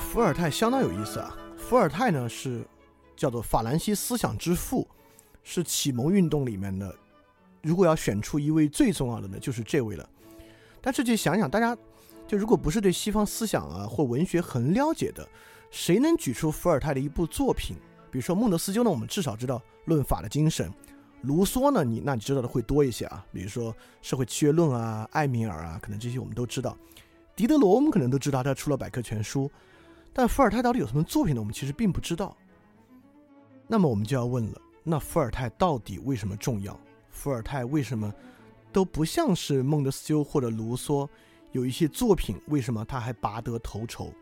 伏尔泰相当有意思啊。伏尔泰呢是叫做法兰西思想之父，是启蒙运动里面的。如果要选出一位最重要的呢，就是这位了。但是去想想，大家就如果不是对西方思想啊或文学很了解的，谁能举出伏尔泰的一部作品？比如说孟德斯鸠呢，我们至少知道《论法的精神》；卢梭呢，你那你知道的会多一些啊。比如说《社会契约论》啊、艾米尔啊，可能这些我们都知道。狄德罗我们可能都知道，他出了百科全书。但伏尔泰到底有什么作品呢？我们其实并不知道。那么我们就要问了：那伏尔泰到底为什么重要？伏尔泰为什么都不像是孟德斯鸠或者卢梭有一些作品？为什么他还拔得头筹？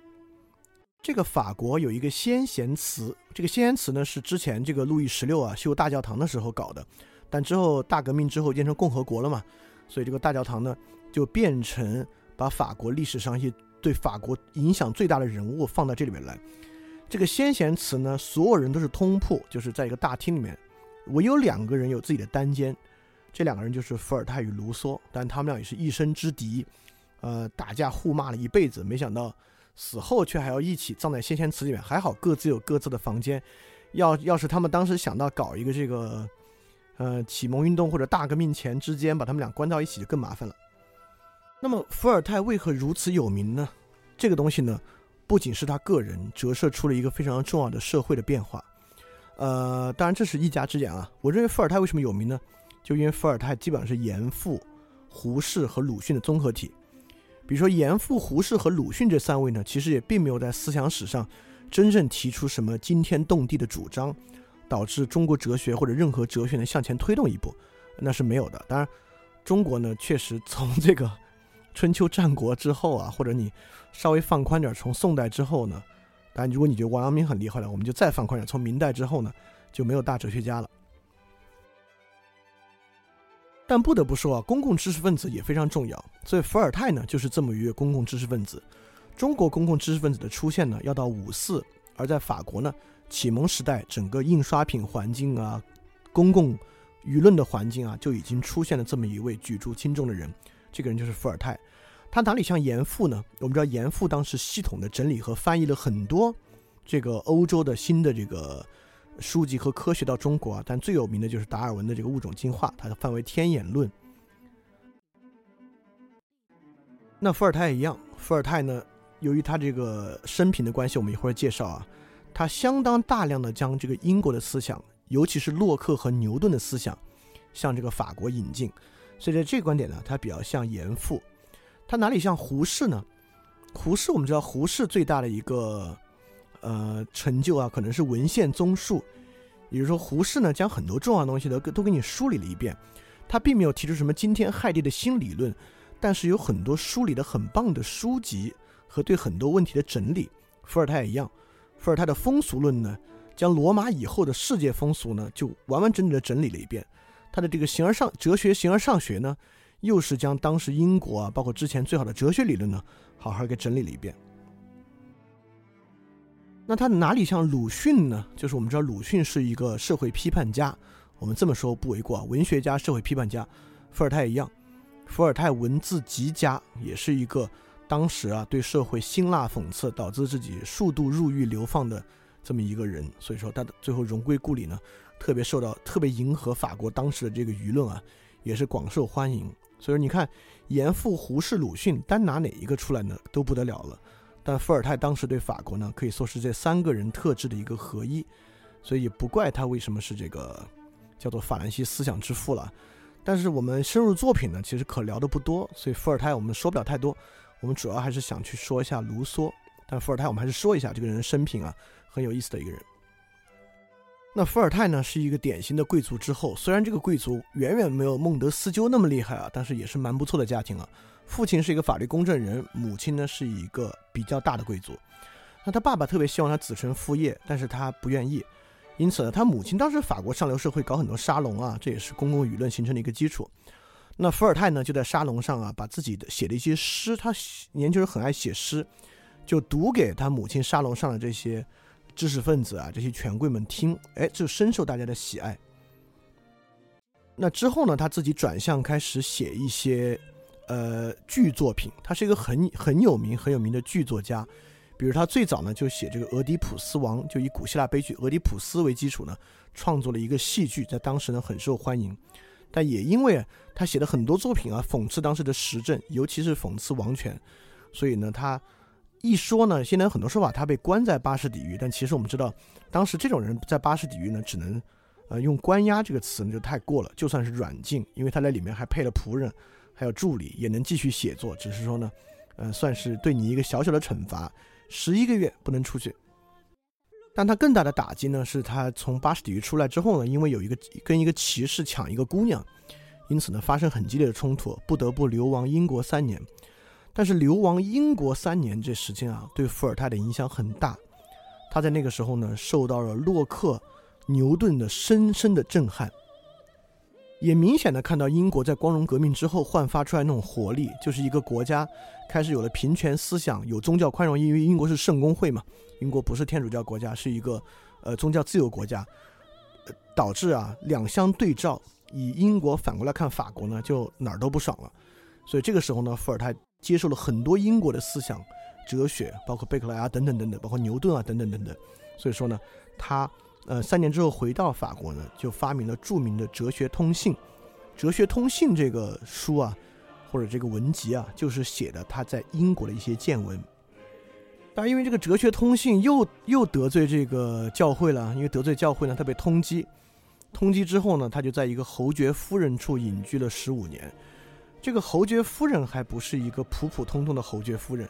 这个法国有一个先贤祠，这个先贤祠呢是之前这个路易十六啊修大教堂的时候搞的，但之后大革命之后变成共和国了嘛，所以这个大教堂呢就变成把法国历史上一些对法国影响最大的人物放到这里面来。这个先贤祠呢，所有人都是通铺，就是在一个大厅里面，唯有两个人有自己的单间。这两个人就是伏尔泰与卢梭，但他们俩也是一生之敌，呃，打架互骂了一辈子，没想到死后却还要一起葬在先贤祠里面。还好各自有各自的房间。要要是他们当时想到搞一个这个，呃，启蒙运动或者大革命前之间把他们俩关到一起，就更麻烦了。那么伏尔泰为何如此有名呢？这个东西呢，不仅是他个人折射出了一个非常重要的社会的变化。呃，当然这是一家之言啊。我认为伏尔泰为什么有名呢？就因为伏尔泰基本上是严复、胡适和鲁迅的综合体。比如说严复、胡适和鲁迅这三位呢，其实也并没有在思想史上真正提出什么惊天动地的主张，导致中国哲学或者任何哲学能向前推动一步，那是没有的。当然，中国呢，确实从这个春秋战国之后啊，或者你稍微放宽点，从宋代之后呢，当然如果你觉得王阳明很厉害了，我们就再放宽点，从明代之后呢，就没有大哲学家了。但不得不说啊，公共知识分子也非常重要。所以伏尔泰呢，就是这么一位公共知识分子。中国公共知识分子的出现呢，要到五四；而在法国呢，启蒙时代整个印刷品环境啊，公共舆论的环境啊，就已经出现了这么一位举足轻重的人。这个人就是伏尔泰。他哪里像严复呢？我们知道严复当时系统的整理和翻译了很多这个欧洲的新的这个。书籍和科学到中国啊，但最有名的就是达尔文的这个物种进化，它的范围天演论。那伏尔泰也一样，伏尔泰呢，由于他这个生平的关系，我们一会儿介绍啊，他相当大量的将这个英国的思想，尤其是洛克和牛顿的思想，向这个法国引进。所以在这个观点呢，他比较像严复。他哪里像胡适呢？胡适我们知道，胡适最大的一个。呃，成就啊，可能是文献综述，也就是说，胡适呢将很多重要东西都都给你梳理了一遍，他并没有提出什么惊天骇地的新理论，但是有很多梳理的很棒的书籍和对很多问题的整理。伏尔泰也一样，伏尔泰的风俗论呢，将罗马以后的世界风俗呢，就完完整整的整理了一遍。他的这个形而上哲学形而上学呢，又是将当时英国啊，包括之前最好的哲学理论呢，好好给整理了一遍。那他哪里像鲁迅呢？就是我们知道鲁迅是一个社会批判家，我们这么说不为过啊。文学家、社会批判家，伏尔泰一样。伏尔泰文字极佳，也是一个当时啊对社会辛辣讽刺，导致自己数度入狱流放的这么一个人。所以说他的最后荣归故里呢，特别受到特别迎合法国当时的这个舆论啊，也是广受欢迎。所以说你看严复、胡适、鲁迅，单拿哪一个出来呢，都不得了了。但伏尔泰当时对法国呢，可以说是这三个人特质的一个合一，所以不怪他为什么是这个叫做法兰西思想之父了。但是我们深入作品呢，其实可聊的不多，所以伏尔泰我们说不了太多。我们主要还是想去说一下卢梭，但伏尔泰我们还是说一下这个人生平啊，很有意思的一个人。那伏尔泰呢，是一个典型的贵族之后，虽然这个贵族远远没有孟德斯鸠那么厉害啊，但是也是蛮不错的家庭了。父亲是一个法律公证人，母亲呢是一个比较大的贵族。那他爸爸特别希望他子承父业，但是他不愿意。因此呢，他母亲当时法国上流社会搞很多沙龙啊，这也是公共舆论形成的一个基础。那伏尔泰呢就在沙龙上啊，把自己的写的一些诗，他年轻人很爱写诗，就读给他母亲沙龙上的这些知识分子啊、这些权贵们听，哎，就深受大家的喜爱。那之后呢，他自己转向开始写一些。呃，剧作品，他是一个很很有名、很有名的剧作家，比如他最早呢就写这个《俄狄浦斯王》，就以古希腊悲剧《俄狄浦斯》为基础呢，创作了一个戏剧，在当时呢很受欢迎。但也因为他写的很多作品啊，讽刺当时的时政，尤其是讽刺王权，所以呢，他一说呢，现在有很多说法，他被关在巴士底狱。但其实我们知道，当时这种人在巴士底狱呢，只能呃用关押这个词呢就太过了，就算是软禁，因为他在里面还配了仆人，还有助理，也能继续写作，只是说呢，呃，算是对你一个小小的惩罚。十一个月不能出去，但他更大的打击呢，是他从巴士底狱出来之后呢，因为有一个跟一个骑士抢一个姑娘，因此呢发生很激烈的冲突，不得不流亡英国三年。但是流亡英国三年这时间啊，对伏尔泰的影响很大。他在那个时候呢，受到了洛克、牛顿的深深的震撼。也明显的看到英国在光荣革命之后焕发出来那种活力，就是一个国家开始有了平权思想，有宗教宽容，因为英国是圣公会嘛，英国不是天主教国家，是一个呃宗教自由国家，导致啊两相对照，以英国反过来看法国呢，就哪儿都不爽了。所以这个时候呢，伏尔泰接受了很多英国的思想、哲学，包括贝克莱啊等等等等，包括牛顿啊等等等等。所以说呢，他。呃，三年之后回到法国呢，就发明了著名的《哲学通信》。《哲学通信》这个书啊，或者这个文集啊，就是写的他在英国的一些见闻。但因为这个《哲学通信》又又得罪这个教会了，因为得罪教会呢，他被通缉。通缉之后呢，他就在一个侯爵夫人处隐居了十五年。这个侯爵夫人还不是一个普普通通的侯爵夫人，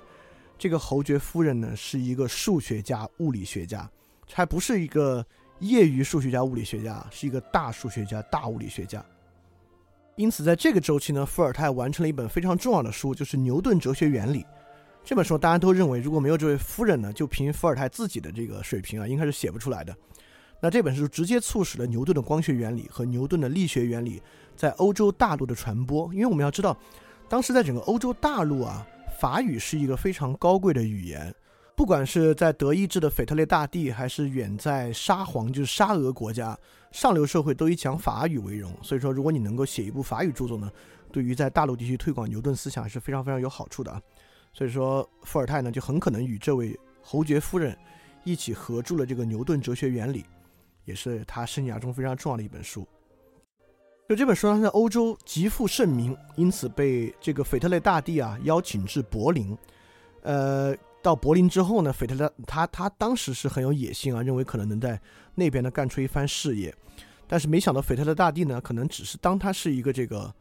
这个侯爵夫人呢，是一个数学家、物理学家，还不是一个。业余数学家、物理学家是一个大数学家、大物理学家，因此在这个周期呢，伏尔泰完成了一本非常重要的书，就是《牛顿哲学原理》这本书。大家都认为，如果没有这位夫人呢，就凭伏尔泰自己的这个水平啊，应该是写不出来的。那这本书直接促使了牛顿的光学原理和牛顿的力学原理在欧洲大陆的传播。因为我们要知道，当时在整个欧洲大陆啊，法语是一个非常高贵的语言。不管是在德意志的腓特烈大帝，还是远在沙皇，就是沙俄国家，上流社会都以讲法语为荣。所以说，如果你能够写一部法语著作呢，对于在大陆地区推广牛顿思想是非常非常有好处的啊。所以说，伏尔泰呢就很可能与这位侯爵夫人一起合著了这个《牛顿哲学原理》，也是他生涯中非常重要的一本书。就这本书呢，在欧洲极负盛名，因此被这个腓特烈大帝啊邀请至柏林，呃。到柏林之后呢，腓特烈他他当时是很有野心啊，认为可能能在那边呢干出一番事业，但是没想到腓特烈大帝呢，可能只是当他是一个这个，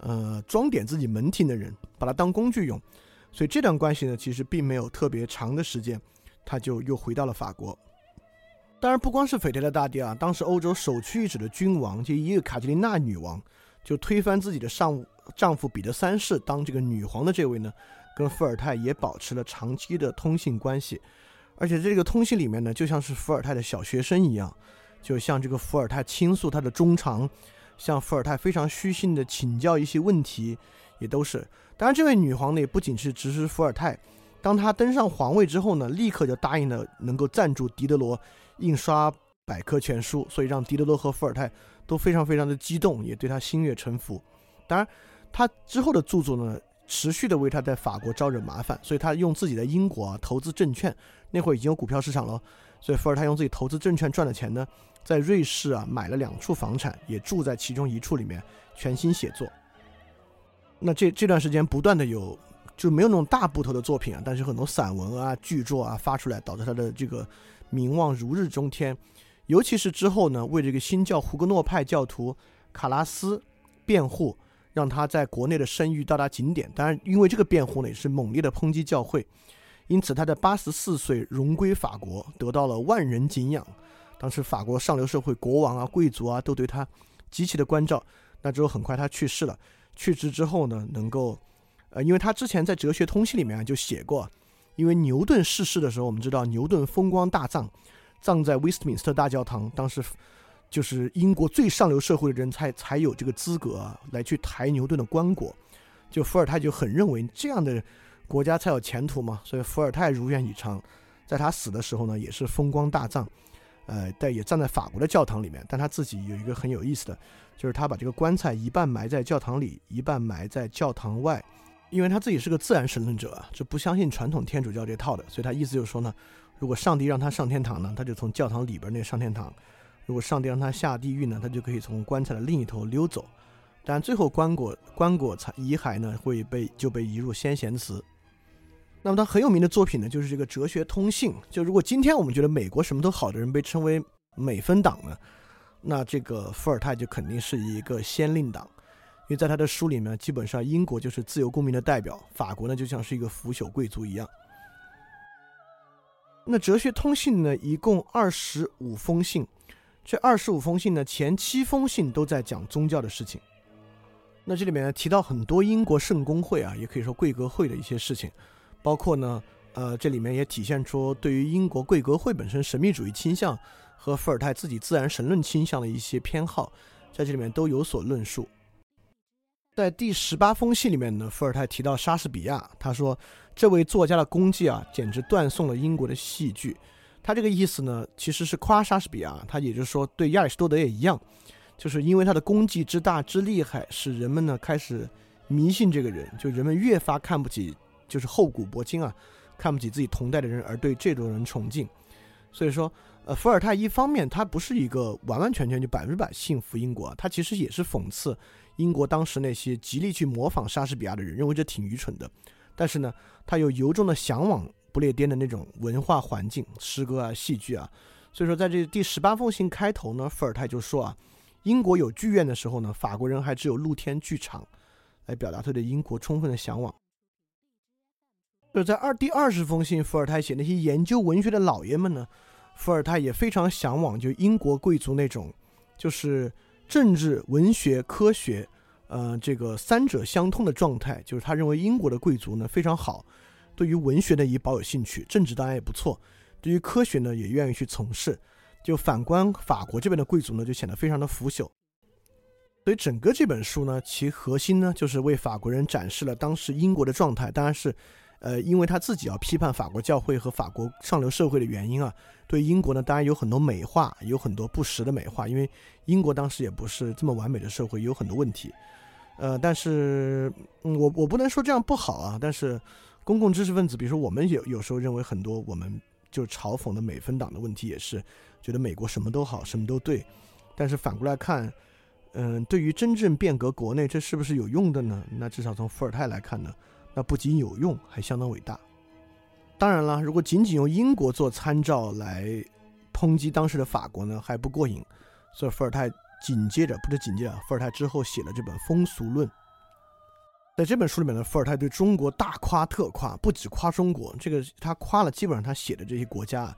呃，装点自己门庭的人，把他当工具用，所以这段关系呢，其实并没有特别长的时间，他就又回到了法国。当然，不光是斐特的大帝啊，当时欧洲首屈一指的君王，就一个卡捷琳娜女王，就推翻自己的上丈夫彼得三世当这个女皇的这位呢。跟伏尔泰也保持了长期的通信关系，而且这个通信里面呢，就像是伏尔泰的小学生一样，就像这个伏尔泰倾诉他的衷肠，向伏尔泰非常虚心的请教一些问题，也都是。当然，这位女皇呢，也不仅是支持伏尔泰，当他登上皇位之后呢，立刻就答应了能够赞助狄德罗印刷百科全书，所以让狄德罗和伏尔泰都非常非常的激动，也对他心悦诚服。当然，他之后的著作呢。持续的为他在法国招惹麻烦，所以他用自己的英国啊投资证券，那会儿已经有股票市场了，所以伏尔泰用自己投资证券赚的钱呢，在瑞士啊买了两处房产，也住在其中一处里面，全心写作。那这这段时间不断的有就没有那种大部头的作品啊，但是很多散文啊巨作啊发出来，导致他的这个名望如日中天。尤其是之后呢，为这个新教胡格诺派教徒卡拉斯辩护。让他在国内的声誉到达顶点。当然，因为这个辩护呢，也是猛烈的抨击教会，因此他在八十四岁荣归法国，得到了万人敬仰。当时法国上流社会、国王啊、贵族啊，都对他极其的关照。那之后很快他去世了。去世之后呢，能够，呃，因为他之前在《哲学通信》里面啊就写过，因为牛顿逝世的时候，我们知道牛顿风光大葬，葬在威斯敏斯特大教堂，当时。就是英国最上流社会的人才才有这个资格啊，来去抬牛顿的棺椁。就伏尔泰就很认为这样的国家才有前途嘛，所以伏尔泰如愿以偿，在他死的时候呢，也是风光大葬，呃，但也站在法国的教堂里面。但他自己有一个很有意思的，就是他把这个棺材一半埋在教堂里，一半埋在教堂外。因为他自己是个自然神论者啊，就不相信传统天主教这套的，所以他意思就是说呢，如果上帝让他上天堂呢，他就从教堂里边那上天堂；如果上帝让他下地狱呢，他就可以从棺材的另一头溜走。但最后棺椁棺椁残遗骸呢会被就被移入先贤祠。那么他很有名的作品呢，就是这个《哲学通信》。就如果今天我们觉得美国什么都好的人被称为美分党呢，那这个伏尔泰就肯定是一个先令党。因为在他的书里面，基本上英国就是自由公民的代表，法国呢就像是一个腐朽贵族一样。那《哲学通信》呢，一共二十五封信，这二十五封信呢，前七封信都在讲宗教的事情。那这里面提到很多英国圣公会啊，也可以说贵格会的一些事情，包括呢，呃，这里面也体现出对于英国贵格会本身神秘主义倾向和伏尔泰自己自然神论倾向的一些偏好，在这里面都有所论述。在第十八封信里面呢，伏尔泰提到莎士比亚，他说这位作家的功绩啊，简直断送了英国的戏剧。他这个意思呢，其实是夸莎士比亚，他也就是说对亚里士多德也一样，就是因为他的功绩之大之厉害，使人们呢开始迷信这个人，就人们越发看不起，就是厚古薄今啊，看不起自己同代的人，而对这种人崇敬。所以说，呃，伏尔泰一方面他不是一个完完全全就百分之百信服英国，他其实也是讽刺。英国当时那些极力去模仿莎士比亚的人，认为这挺愚蠢的，但是呢，他又由衷的向往不列颠的那种文化环境、诗歌啊、戏剧啊，所以说在这第十八封信开头呢，伏尔泰就说啊，英国有剧院的时候呢，法国人还只有露天剧场，来表达他对英国充分的向往。就在二第二十封信，伏尔泰写那些研究文学的老爷们呢，伏尔泰也非常向往就英国贵族那种，就是。政治、文学、科学，呃，这个三者相通的状态，就是他认为英国的贵族呢非常好，对于文学呢也保有兴趣，政治当然也不错，对于科学呢也愿意去从事。就反观法国这边的贵族呢，就显得非常的腐朽。所以整个这本书呢，其核心呢就是为法国人展示了当时英国的状态，当然是。呃，因为他自己要批判法国教会和法国上流社会的原因啊，对英国呢，当然有很多美化，有很多不实的美化。因为英国当时也不是这么完美的社会，有很多问题。呃，但是，我我不能说这样不好啊。但是，公共知识分子，比如说我们有有时候认为很多我们就嘲讽的美分党的问题，也是觉得美国什么都好，什么都对。但是反过来看，嗯，对于真正变革国内，这是不是有用的呢？那至少从伏尔泰来看呢？那不仅有用，还相当伟大。当然了，如果仅仅用英国做参照来抨击当时的法国呢，还不过瘾。所以伏尔泰紧接着，不是紧接着，伏尔泰之后写了这本《风俗论》。在这本书里面呢，伏尔泰对中国大夸特夸，不止夸中国，这个他夸了基本上他写的这些国家，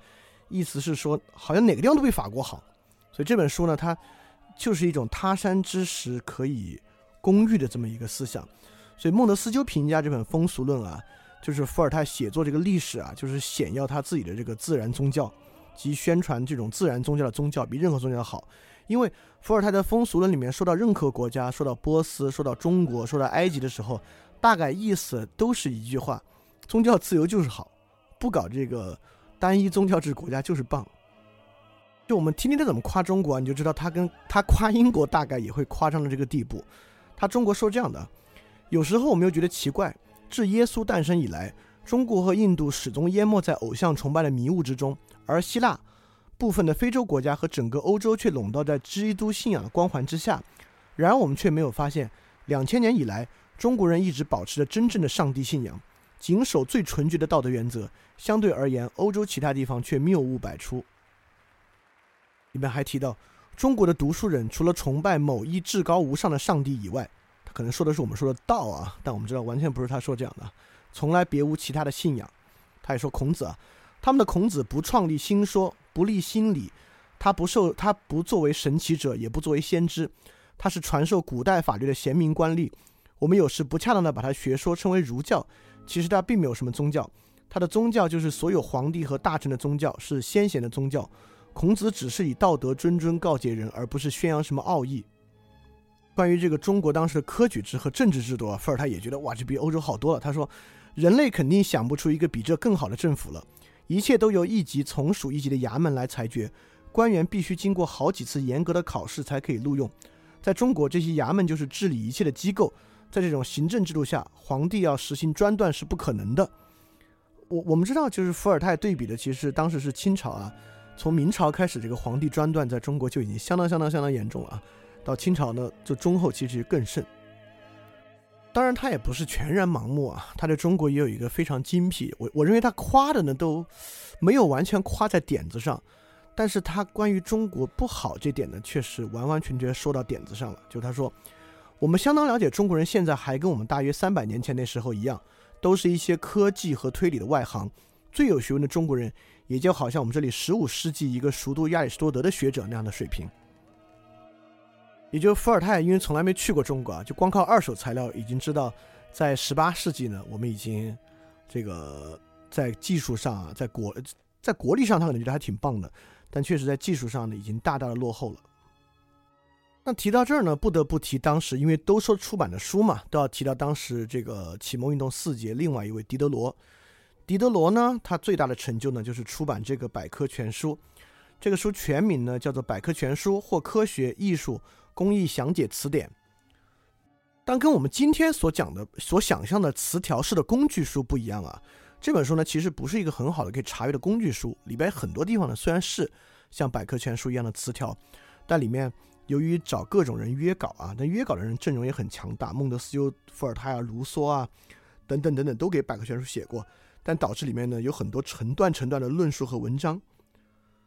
意思是说好像哪个地方都比法国好。所以这本书呢，它就是一种他山之石可以攻玉的这么一个思想。所以孟德斯鸠评价这本《风俗论》啊，就是伏尔泰写作这个历史啊，就是显耀他自己的这个自然宗教及宣传这种自然宗教的宗教比任何宗教好。因为伏尔泰的《风俗论》里面说到任何国家，说到波斯，说到中国，说到埃及的时候，大概意思都是一句话：宗教自由就是好，不搞这个单一宗教制国家就是棒。就我们听听他怎么夸中国，你就知道他跟他夸英国大概也会夸张到这个地步。他中国说这样的。有时候我们又觉得奇怪，自耶稣诞生以来，中国和印度始终淹没在偶像崇拜的迷雾之中，而希腊、部分的非洲国家和整个欧洲却笼罩在基督信仰的光环之下。然而，我们却没有发现，两千年以来，中国人一直保持着真正的上帝信仰，谨守最纯洁的道德原则。相对而言，欧洲其他地方却谬误百出。里面还提到，中国的读书人除了崇拜某一至高无上的上帝以外，可能说的是我们说的道啊，但我们知道完全不是他说这样的，从来别无其他的信仰。他也说孔子啊，他们的孔子不创立新说，不立新理，他不受他不作为神奇者，也不作为先知，他是传授古代法律的贤明官吏。我们有时不恰当的把他学说称为儒教，其实他并没有什么宗教，他的宗教就是所有皇帝和大臣的宗教，是先贤的宗教。孔子只是以道德谆谆告诫人，而不是宣扬什么奥义。关于这个中国当时的科举制和政治制度啊，伏尔泰也觉得哇，这比欧洲好多了。他说，人类肯定想不出一个比这更好的政府了，一切都由一级从属一级的衙门来裁决，官员必须经过好几次严格的考试才可以录用。在中国，这些衙门就是治理一切的机构，在这种行政制度下，皇帝要实行专断是不可能的。我我们知道，就是伏尔泰对比的，其实当时是清朝啊，从明朝开始，这个皇帝专断在中国就已经相当相当相当严重了啊。到清朝呢，就中后期其实更甚。当然，他也不是全然盲目啊，他对中国也有一个非常精辟。我我认为他夸的呢都没有完全夸在点子上，但是他关于中国不好这点呢，确实完完全全说到点子上了。就他说，我们相当了解中国人现在还跟我们大约三百年前那时候一样。都是一些科技和推理的外行，最有学问的中国人，也就好像我们这里十五世纪一个熟读亚里士多德的学者那样的水平。也就伏尔泰，因为从来没去过中国啊，就光靠二手材料已经知道，在十八世纪呢，我们已经这个在技术上啊，在国在国力上，他可能觉得还挺棒的，但确实在技术上呢，已经大大的落后了。那提到这儿呢，不得不提当时，因为都说出版的书嘛，都要提到当时这个启蒙运动四杰另外一位狄德罗。狄德罗呢，他最大的成就呢，就是出版这个百科全书。这个书全名呢叫做《百科全书或科学、艺术、工艺详解词典》。但跟我们今天所讲的、所想象的词条式的工具书不一样啊。这本书呢，其实不是一个很好的可以查阅的工具书。里边很多地方呢，虽然是像百科全书一样的词条，但里面。由于找各种人约稿啊，那约稿的人阵容也很强大，孟德斯鸠、伏尔泰啊、卢梭啊，等等等等，都给百科全书写过，但导致里面呢有很多成段成段的论述和文章。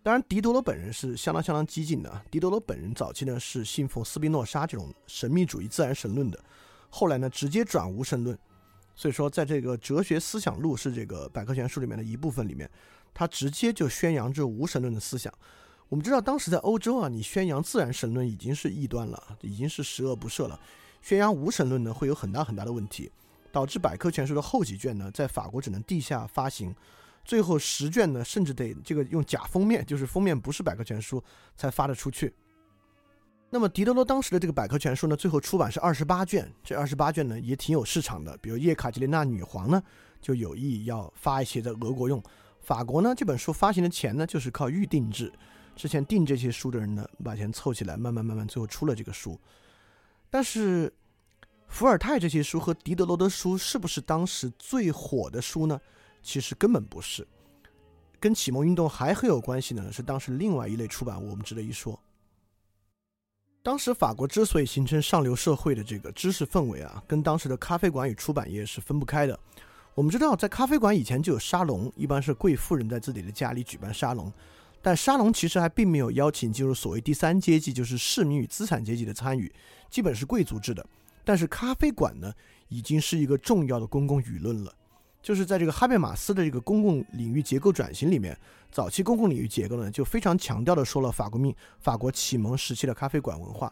当然，狄德罗本人是相当相当激进的。狄德罗本人早期呢是信奉斯宾诺莎这种神秘主义自然神论的，后来呢直接转无神论。所以说，在这个哲学思想录是这个百科全书里面的一部分里面，他直接就宣扬这无神论的思想。我们知道，当时在欧洲啊，你宣扬自然神论已经是异端了，已经是十恶不赦了。宣扬无神论呢，会有很大很大的问题，导致百科全书的后几卷呢，在法国只能地下发行，最后十卷呢，甚至得这个用假封面，就是封面不是百科全书才发得出去。那么狄德罗当时的这个百科全书呢，最后出版是二十八卷，这二十八卷呢也挺有市场的，比如叶卡捷琳娜女皇呢就有意要发一些在俄国用，法国呢这本书发行的钱呢就是靠预定制。之前订这些书的人呢，把钱凑起来，慢慢慢慢，最后出了这个书。但是，伏尔泰这些书和狄德罗的书是不是当时最火的书呢？其实根本不是。跟启蒙运动还很有关系呢，是当时另外一类出版物，我们值得一说。当时法国之所以形成上流社会的这个知识氛围啊，跟当时的咖啡馆与出版业是分不开的。我们知道，在咖啡馆以前就有沙龙，一般是贵妇人在自己的家里举办沙龙。但沙龙其实还并没有邀请进入所谓第三阶级，就是市民与资产阶级的参与，基本是贵族制的。但是咖啡馆呢，已经是一个重要的公共舆论了。就是在这个哈贝马斯的这个公共领域结构转型里面，早期公共领域结构呢，就非常强调的说了法国命法国启蒙时期的咖啡馆文化。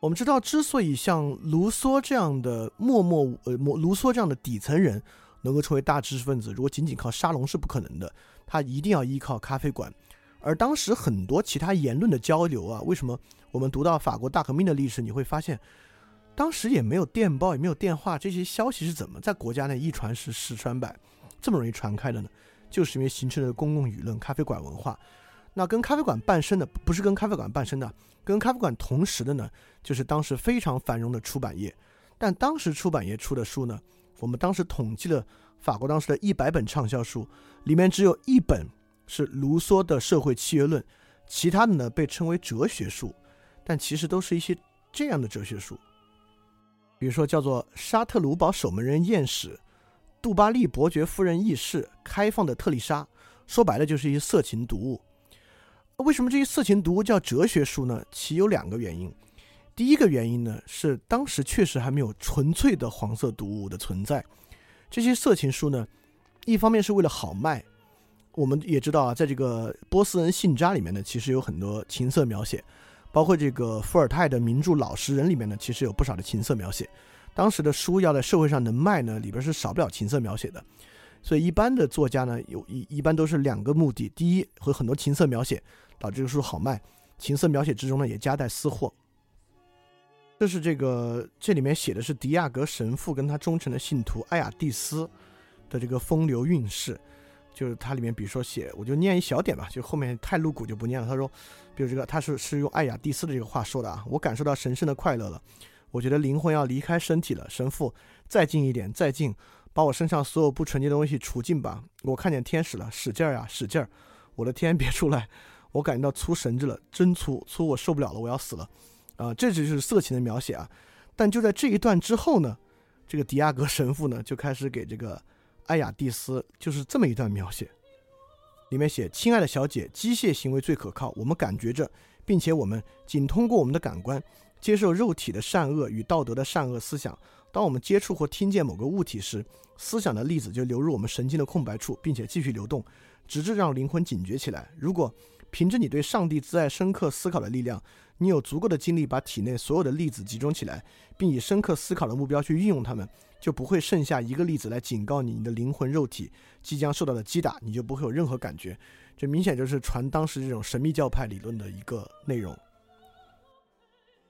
我们知道，之所以像卢梭这样的默默呃，卢梭这样的底层人能够成为大知识分子，如果仅仅靠沙龙是不可能的。他一定要依靠咖啡馆，而当时很多其他言论的交流啊，为什么我们读到法国大革命的历史，你会发现，当时也没有电报，也没有电话，这些消息是怎么在国家内一传十，十传百，这么容易传开的呢？就是因为形成了公共舆论，咖啡馆文化。那跟咖啡馆伴生的，不是跟咖啡馆伴生的，跟咖啡馆同时的呢，就是当时非常繁荣的出版业。但当时出版业出的书呢，我们当时统计了。法国当时的一百本畅销书，里面只有一本是卢梭的《社会契约论》，其他的呢被称为哲学书，但其实都是一些这样的哲学书，比如说叫做《沙特鲁堡守门人验史》《杜巴利伯爵夫人轶事》《开放的特丽莎》，说白了就是一色情读物。为什么这些色情读物叫哲学书呢？其有两个原因。第一个原因呢是当时确实还没有纯粹的黄色读物的存在。这些色情书呢，一方面是为了好卖，我们也知道啊，在这个波斯人信札里面呢，其实有很多情色描写，包括这个伏尔泰的名著《老实人》里面呢，其实有不少的情色描写。当时的书要在社会上能卖呢，里边是少不了情色描写的。所以一般的作家呢，有一一般都是两个目的：第一，和很多情色描写，导致这个书好卖；情色描写之中呢，也夹带私货。这是这个，这里面写的是迪亚格神父跟他忠诚的信徒艾亚蒂斯的这个风流韵事，就是它里面，比如说写，我就念一小点吧，就后面太露骨就不念了。他说，比如这个，他是是用艾雅蒂斯的这个话说的啊，我感受到神圣的快乐了，我觉得灵魂要离开身体了，神父再近一点，再近，把我身上所有不纯洁的东西除尽吧。我看见天使了，使劲儿呀，使劲儿！我的天，别出来！我感觉到粗神志了，真粗粗，我受不了了，我要死了！啊，这就是色情的描写啊。但就在这一段之后呢，这个迪亚格神父呢就开始给这个艾雅蒂斯就是这么一段描写，里面写：“亲爱的小姐，机械行为最可靠，我们感觉着，并且我们仅通过我们的感官接受肉体的善恶与道德的善恶思想。当我们接触或听见某个物体时，思想的粒子就流入我们神经的空白处，并且继续流动，直至让灵魂警觉起来。如果凭着你对上帝自爱深刻思考的力量，你有足够的精力把体内所有的粒子集中起来，并以深刻思考的目标去运用它们，就不会剩下一个粒子来警告你，你的灵魂肉体即将受到的击打，你就不会有任何感觉。这明显就是传当时这种神秘教派理论的一个内容。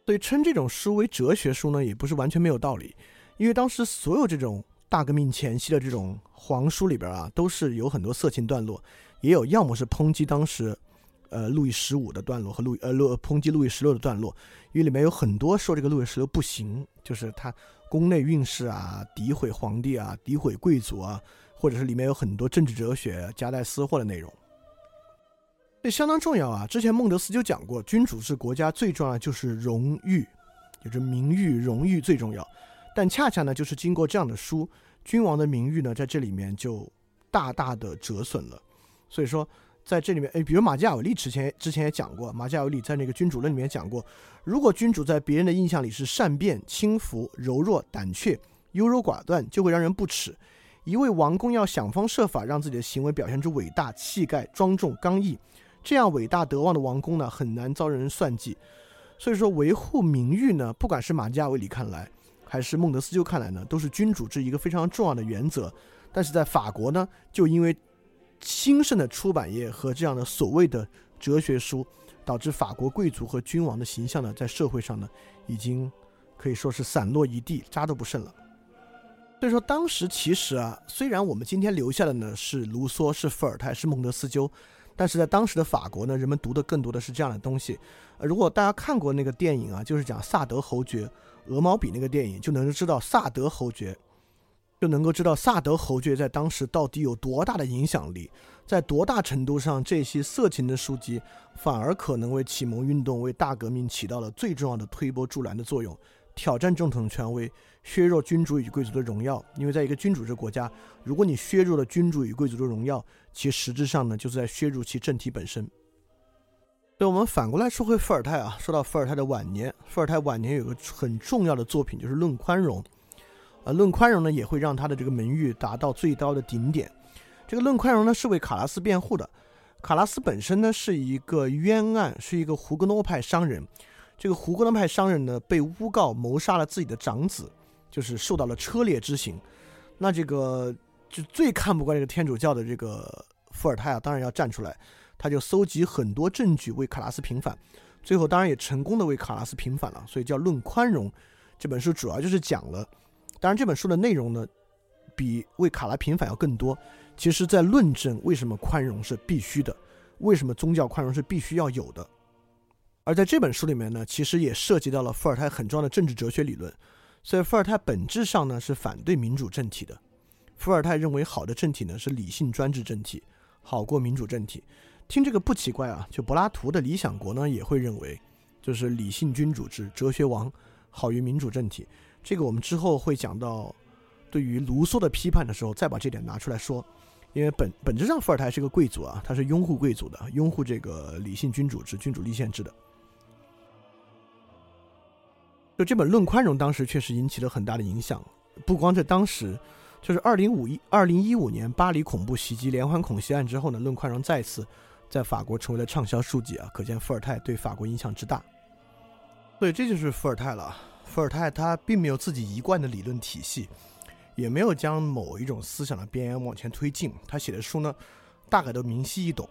所以称这种书为哲学书呢，也不是完全没有道理，因为当时所有这种大革命前夕的这种皇书里边啊，都是有很多色情段落，也有要么是抨击当时。呃，路易十五的段落和路呃路抨击路易十六的段落，因为里面有很多说这个路易十六不行，就是他宫内运势啊，诋毁皇帝啊，诋毁贵族啊，或者是里面有很多政治哲学夹带私货的内容，这相当重要啊。之前孟德斯鸠讲过，君主制国家最重要就是荣誉，就是名誉、荣誉最重要。但恰恰呢，就是经过这样的书，君王的名誉呢，在这里面就大大的折损了。所以说。在这里面，哎，比如马基雅维利之前之前也讲过，马基雅维利在那个《君主论》里面讲过，如果君主在别人的印象里是善变、轻浮、柔弱、胆怯、优柔寡断，就会让人不齿。一位王公要想方设法让自己的行为表现出伟大、气概、庄重、刚毅，这样伟大德望的王公呢，很难遭人算计。所以说，维护名誉呢，不管是马基雅维利看来，还是孟德斯鸠看来呢，都是君主制一个非常重要的原则。但是在法国呢，就因为兴盛的出版业和这样的所谓的哲学书，导致法国贵族和君王的形象呢，在社会上呢，已经可以说是散落一地，渣都不剩了。所以说，当时其实啊，虽然我们今天留下的呢是卢梭、是伏尔泰、是孟德斯鸠，但是在当时的法国呢，人们读的更多的是这样的东西。如果大家看过那个电影啊，就是讲萨德侯爵鹅毛笔那个电影，就能知道萨德侯爵。就能够知道萨德侯爵在当时到底有多大的影响力，在多大程度上，这些色情的书籍反而可能为启蒙运动、为大革命起到了最重要的推波助澜的作用，挑战正统权威，削弱君主与贵族的荣耀。因为在一个君主制国家，如果你削弱了君主与贵族的荣耀，其实质上呢，就是在削弱其政体本身。那我们反过来说回伏尔泰啊，说到伏尔泰的晚年，伏尔泰晚年有个很重要的作品，就是《论宽容》。呃，论宽容呢，也会让他的这个名誉达到最高的顶点。这个论宽容呢，是为卡拉斯辩护的。卡拉斯本身呢，是一个冤案，是一个胡格诺派商人。这个胡格诺派商人呢，被诬告谋杀了自己的长子，就是受到了车裂之刑。那这个就最看不惯这个天主教的这个伏尔泰啊，当然要站出来，他就搜集很多证据为卡拉斯平反。最后当然也成功的为卡拉斯平反了，所以叫《论宽容》这本书主要就是讲了。当然，这本书的内容呢，比为卡拉平反要更多。其实，在论证为什么宽容是必须的，为什么宗教宽容是必须要有的。而在这本书里面呢，其实也涉及到了伏尔泰很重要的政治哲学理论。所以，伏尔泰本质上呢是反对民主政体的。伏尔泰认为，好的政体呢是理性专制政体，好过民主政体。听这个不奇怪啊，就柏拉图的理想国呢也会认为，就是理性君主制、哲学王好于民主政体。这个我们之后会讲到，对于卢梭的批判的时候，再把这点拿出来说。因为本本质上，伏尔泰是个贵族啊，他是拥护贵族的，拥护这个理性君主制、君主立宪制的。就这本《论宽容》，当时确实引起了很大的影响，不光在当时，就是二零五一二零一五年巴黎恐怖袭击连环恐袭案之后呢，《论宽容》再次在法国成为了畅销书籍啊，可见伏尔泰对法国影响之大。所以这就是伏尔泰了。伏尔泰他并没有自己一贯的理论体系，也没有将某一种思想的边缘往前推进。他写的书呢，大概都明晰易懂。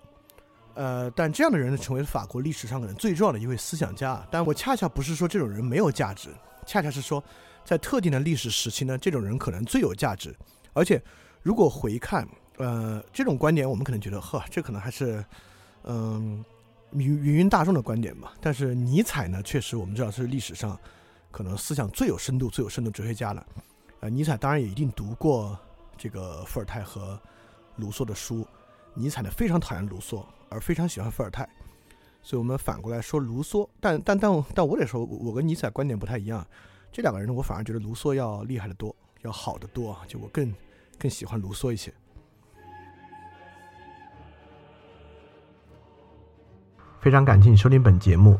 呃，但这样的人呢，成为法国历史上可能最重要的一位思想家。但我恰恰不是说这种人没有价值，恰恰是说，在特定的历史时期呢，这种人可能最有价值。而且，如果回看，呃，这种观点，我们可能觉得，呵，这可能还是，嗯云，芸芸大众的观点吧。但是尼采呢，确实我们知道是历史上。可能思想最有深度、最有深度哲学家了。呃，尼采当然也一定读过这个伏尔泰和卢梭的书。尼采呢非常讨厌卢梭，而非常喜欢伏尔泰。所以我们反过来说卢梭，但但但但我得说，我跟尼采观点不太一样。这两个人呢，我反而觉得卢梭要厉害的多，要好的多，就我更更喜欢卢梭一些。非常感谢你收听本节目。